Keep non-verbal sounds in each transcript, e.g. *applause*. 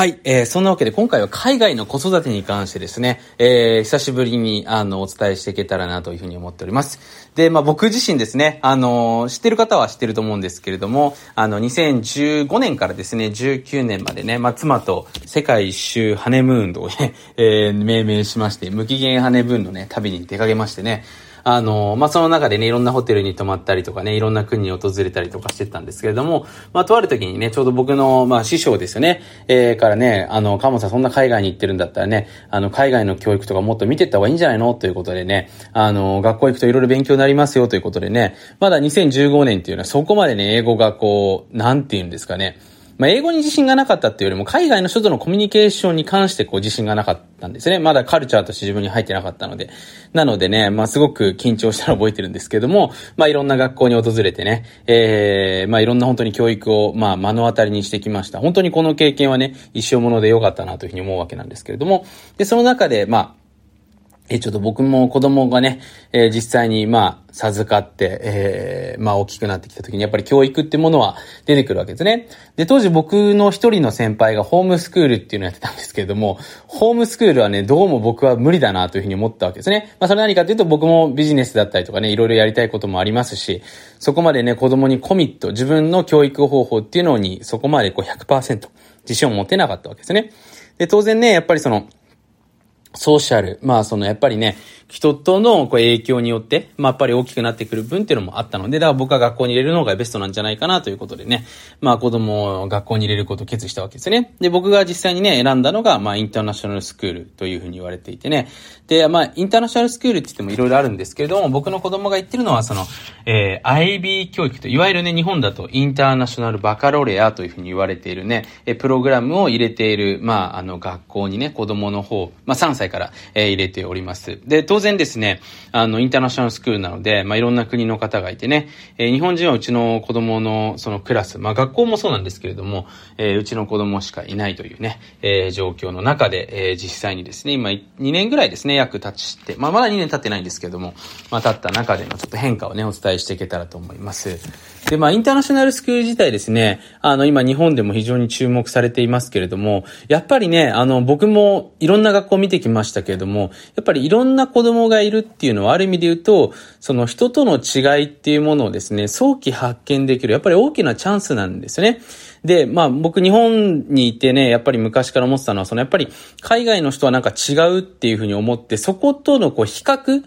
はい、えー、そんなわけで今回は海外の子育てに関してですね、えー、久しぶりにあのお伝えしていけたらなというふうに思っております。で、まあ僕自身ですね、あの知ってる方は知ってると思うんですけれども、あの2015年からですね、19年までね、まあ妻と世界一周ハネムーンとね、*laughs* えー、命名しまして、無期限ハネムーンのね、旅に出かけましてね、あの、まあ、その中でね、いろんなホテルに泊まったりとかね、いろんな国に訪れたりとかしてたんですけれども、まあ、とある時にね、ちょうど僕の、まあ、師匠ですよね、えー、からね、あの、カモさんそんな海外に行ってるんだったらね、あの、海外の教育とかもっと見てった方がいいんじゃないの？ということでね、あの、学校行くといろいろ勉強になりますよ。ということでね、まだ2015年っていうのはそこまでね、英語がこう、なんて言うんですかね、まあ、英語に自信がなかったっていうよりも、海外の人とのコミュニケーションに関してこう自信がなかったんですね。まだカルチャーとして自分に入ってなかったので。なのでね、まあ、すごく緊張したのを覚えてるんですけども、まあ、いろんな学校に訪れてね、ええー、まあ、いろんな本当に教育を、まあ、目の当たりにしてきました。本当にこの経験はね、一生もので良かったなというふうに思うわけなんですけれども、で、その中で、まあ、えちょっと僕も子供がね、えー、実際に、まあ、授かって、えー、まあ、大きくなってきた時に、やっぱり教育ってものは出てくるわけですね。で、当時僕の一人の先輩がホームスクールっていうのをやってたんですけれども、ホームスクールはね、どうも僕は無理だなというふうに思ったわけですね。まあ、それ何かというと、僕もビジネスだったりとかね、いろいろやりたいこともありますし、そこまでね、子供にコミット、自分の教育方法っていうのに、そこまでこう100%自信を持てなかったわけですね。で、当然ね、やっぱりその、ソーシャル。まあ、その、やっぱりね、人とのこう影響によって、まあ、やっぱり大きくなってくる分っていうのもあったので、だから僕は学校に入れるのがベストなんじゃないかなということでね、まあ、子供を学校に入れることを決意したわけですね。で、僕が実際にね、選んだのが、まあ、インターナショナルスクールというふうに言われていてね。で、まあ、インターナショナルスクールって言ってもいろいろあるんですけれども、僕の子供が言ってるのは、その、えー、IB 教育と、いわゆるね、日本だとインターナショナルバカロレアというふうに言われているね、えプログラムを入れている、まあ、あの、学校にね、子供の方、まあ、3歳から、えー、入れております。で、当然ですね、あの、インターナショナルスクールなので、まあ、いろんな国の方がいてね、えー、日本人はうちの子供のそのクラス、まあ、学校もそうなんですけれども、えー、うちの子供しかいないというね、えー、状況の中で、えー、実際にですね、今2年ぐらいですね、約経ちして、まあ、まだ2年経ってないんですけども、まあ、経った中でのちょっと変化をね、お伝えしていけたらと思います。で、まあ、インターナショナルスクール自体ですね、あの、今日本でも非常に注目されていますけれども、やっぱりね、あの、僕もいろんな学校を見てきましたけれども、やっぱりいろんな子供がいるっていうのはある意味で言うと、その人との違いっていうものをですね、早期発見できる、やっぱり大きなチャンスなんですね。で、まあ僕日本にいてね、やっぱり昔から思ってたのは、そのやっぱり海外の人はなんか違うっていうふうに思って、そことのこう比較、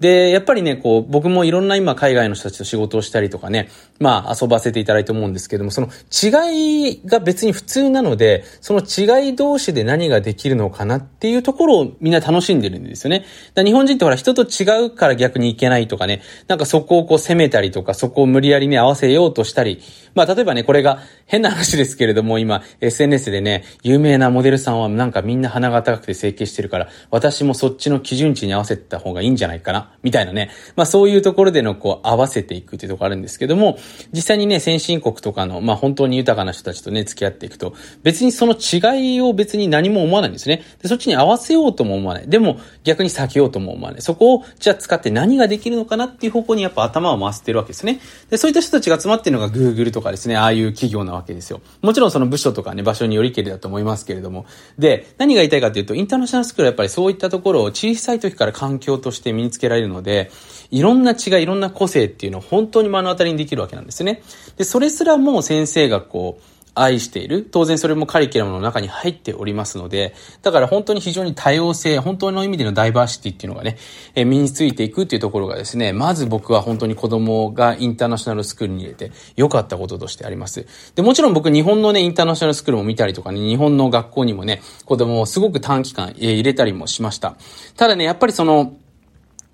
で、やっぱりね、こう、僕もいろんな今海外の人たちと仕事をしたりとかね、まあ遊ばせていただいて思うんですけども、その違いが別に普通なので、その違い同士で何ができるのかなっていうところをみんな楽しんでるんですよね。だ日本人ってほら人と違うから逆にいけないとかね、なんかそこをこう攻めたりとか、そこを無理やりね合わせようとしたり、まあ例えばね、これが変な話ですけれども、今 SNS でね、有名なモデルさんはなんかみんな鼻が高くて整形してるから、私もそっちの基準値に合わせた方がいいんじゃないかな。みたいなね。まあそういうところでのこう合わせていくっていうところあるんですけども、実際にね、先進国とかの、まあ本当に豊かな人たちとね、付き合っていくと、別にその違いを別に何も思わないんですね。で、そっちに合わせようとも思わない。でも逆に避けようとも思わない。そこをじゃあ使って何ができるのかなっていう方向にやっぱ頭を回してるわけですね。で、そういった人たちが集まってるのが Google とかですね、ああいう企業なわけですよ。もちろんその部署とかね、場所によりけりだと思いますけれども。で、何が言いたいかというと、インターナショナルスクールはやっぱりそういったところを小さい時から環境として身につけられるので、いろんな違い、いろんな個性っていうのを本当に目の当たりにできるわけなんですね。で、それすらも先生がこう、愛している。当然それもカリキュラムの中に入っておりますので、だから本当に非常に多様性、本当の意味でのダイバーシティっていうのがね、え身についていくっていうところがですね、まず僕は本当に子供がインターナショナルスクールに入れて良かったこととしてあります。で、もちろん僕日本のね、インターナショナルスクールも見たりとかね、日本の学校にもね、子供をすごく短期間、え入れたりもしました。ただね、やっぱりその、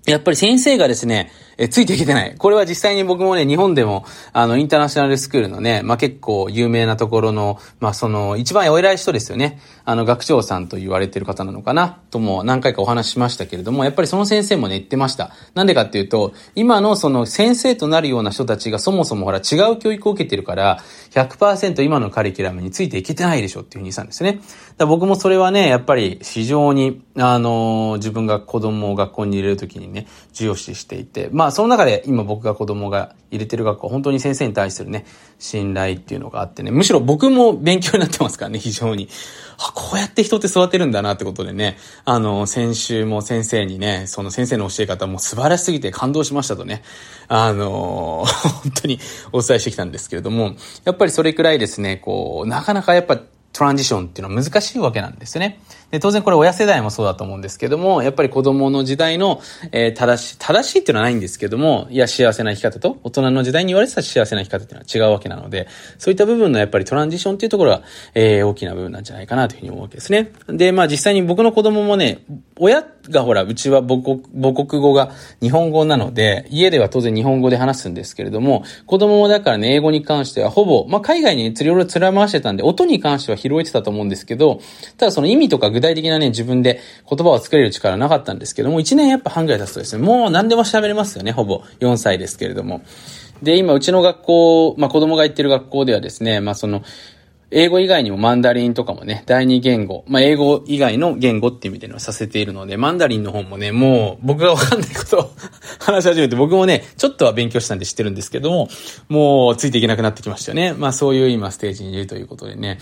やっぱり先生がですね、え、ついてきてない。これは実際に僕もね、日本でも、あの、インターナショナルスクールのね、まあ、結構有名なところの、まあ、その、一番お偉い人ですよね。あの、学長さんと言われてる方なのかな、とも何回かお話ししましたけれども、やっぱりその先生もね、言ってました。なんでかっていうと、今のその先生となるような人たちがそもそもほら違う教育を受けてるから、100%今のカリキュラムについていけてないでしょっていうふうに言ったんですね。だ僕もそれはね、やっぱり非常に、あの、自分が子供を学校に入れるときにね、重要視していて、ままあその中で今僕が子供が入れてる学校、本当に先生に対するね、信頼っていうのがあってね、むしろ僕も勉強になってますからね、非常に。あ、こうやって人って育てるんだなってことでね、あの、先週も先生にね、その先生の教え方も素晴らしすぎて感動しましたとね、あの、本当にお伝えしてきたんですけれども、やっぱりそれくらいですね、こう、なかなかやっぱトランジションっていうのは難しいわけなんですよね。で、当然これ親世代もそうだと思うんですけども、やっぱり子供の時代の、えー、正しい、正しいっていうのはないんですけども、いや、幸せな生き方と、大人の時代に言われてた幸せな生き方っていうのは違うわけなので、そういった部分のやっぱりトランジションっていうところが、えー、大きな部分なんじゃないかなというふうに思うわけですね。で、まあ実際に僕の子供もね、親がほら、うちは母国、母国語が日本語なので、家では当然日本語で話すんですけれども、子供もだからね、英語に関してはほぼ、まあ海外に釣りを連れ回してたんで、音に関しては拾えてたと思うんですけど、ただその意味とか具体的なね、自分で言葉を作れる力はなかったんですけども、1年やっぱ半ぐらい経つとですね、もう何でも喋れますよね、ほぼ。4歳ですけれども。で、今、うちの学校、まあ子供が行ってる学校ではですね、まあその、英語以外にもマンダリンとかもね、第二言語、まあ、英語以外の言語っていう意味でのさせているので、マンダリンの方もね、もう僕がわかんないことを *laughs* 話し始めて、僕もね、ちょっとは勉強したんで知ってるんですけども、もうついていけなくなってきましたよね。まあそういう今ステージにいるということでね、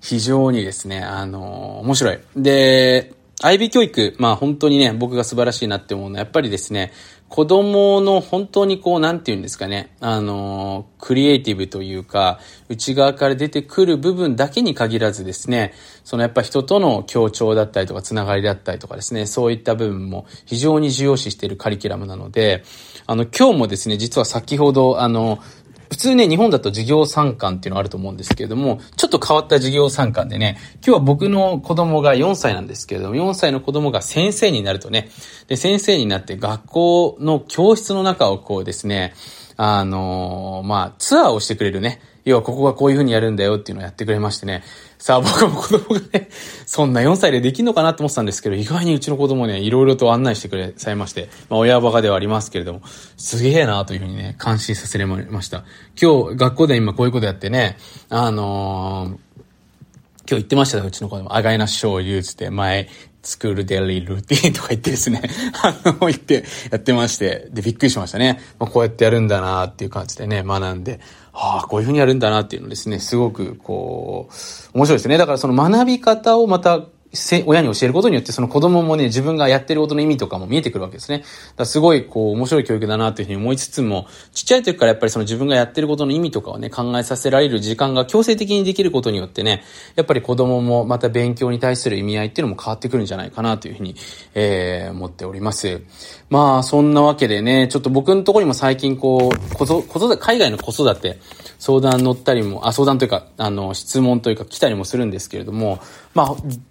非常にですね、あのー、面白い。で、IB 教育、まあ本当にね、僕が素晴らしいなって思うのは、やっぱりですね、子供の本当にこう、なんて言うんですかね、あの、クリエイティブというか、内側から出てくる部分だけに限らずですね、そのやっぱ人との協調だったりとか、つながりだったりとかですね、そういった部分も非常に重要視しているカリキュラムなので、あの、今日もですね、実は先ほど、あの、普通ね、日本だと授業参観っていうのがあると思うんですけれども、ちょっと変わった授業参観でね、今日は僕の子供が4歳なんですけれども、4歳の子供が先生になるとね、で、先生になって学校の教室の中をこうですね、あのー、まあ、ツアーをしてくれるね、要はここがこういう風にやるんだよっていうのをやってくれましてね。さあ僕も子供がね、そんな4歳でできんのかなと思ってたんですけど、意外にうちの子供ね、いろいろと案内してくれされまして、まあ親バカではありますけれども、すげえなという風にね、感心させられました。今日、学校で今こういうことやってね、あのー、今日言ってましたね、うちの子供。あがいなしょうゆつって、前、スクールデリールーティンとか言ってですね、あの、言ってやってまして、で、びっくりしましたね。まあ、こうやってやるんだなっていう感じでね、学んで、ああ、こういうふうにやるんだなっていうのですね、すごく、こう、面白いですね。だからその学び方をまた親に教えることによって、その子供もね、自分がやってることの意味とかも見えてくるわけですね。だすごい、こう、面白い教育だなというふうに思いつつも、ちっちゃい時からやっぱりその自分がやってることの意味とかをね、考えさせられる時間が強制的にできることによってね、やっぱり子供もまた勉強に対する意味合いっていうのも変わってくるんじゃないかなというふうに、えー、思っております。まあ、そんなわけでね、ちょっと僕のところにも最近こう、子育て、海外の子育て、相談乗ったりも、あ、相談というか、あの、質問というか来たりもするんですけれども、まあ、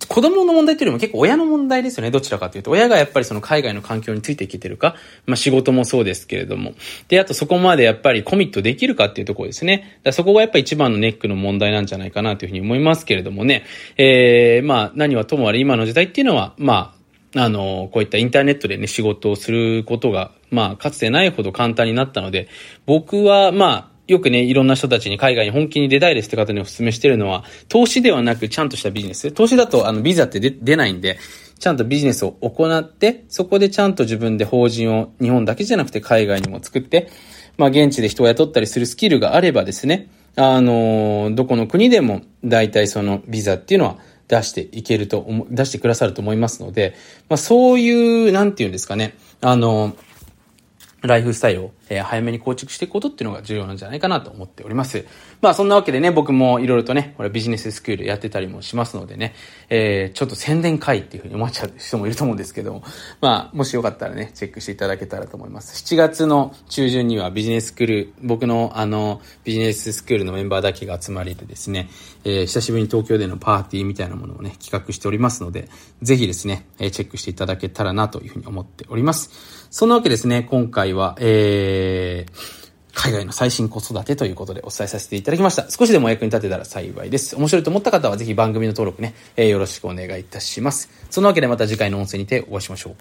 子供の問題というよりも結構親の問題ですよね。どちらかというと。親がやっぱりその海外の環境についていけてるか。まあ仕事もそうですけれども。で、あとそこまでやっぱりコミットできるかっていうところですね。だそこがやっぱ一番のネックの問題なんじゃないかなというふうに思いますけれどもね。えー、まあ何はともあれ今の時代っていうのは、まあ、あの、こういったインターネットでね、仕事をすることが、まあ、かつてないほど簡単になったので、僕は、まあ、よくね、いろんな人たちに海外に本気に出たいですって方にお勧めしてるのは、投資ではなくちゃんとしたビジネス。投資だと、あの、ビザって出ないんで、ちゃんとビジネスを行って、そこでちゃんと自分で法人を日本だけじゃなくて海外にも作って、まあ、現地で人を雇ったりするスキルがあればですね、あの、どこの国でも大体そのビザっていうのは出していけると思、出してくださると思いますので、まあ、そういう、なんていうんですかね、あの、ライフスタイルを、えー、早めに構築していくことっていうのが重要なんじゃないかなと思っております。まあそんなわけでね、僕もいろいろとね、これビジネススクールやってたりもしますのでね、えー、ちょっと宣伝会っていうふうに思っちゃう人もいると思うんですけども、まあもしよかったらね、チェックしていただけたらと思います。7月の中旬にはビジネススクール、僕のあの、ビジネススクールのメンバーだけが集まりでですね、えー、久しぶりに東京でのパーティーみたいなものをね、企画しておりますので、ぜひですね、えチェックしていただけたらなというふうに思っております。そんなわけですね、今回は、えー、海外の最新子育てということでお伝えさせていただきました。少しでもお役に立てたら幸いです。面白いと思った方はぜひ番組の登録ね、えー、よろしくお願いいたします。そのわけでまた次回の音声にてお会いしましょう。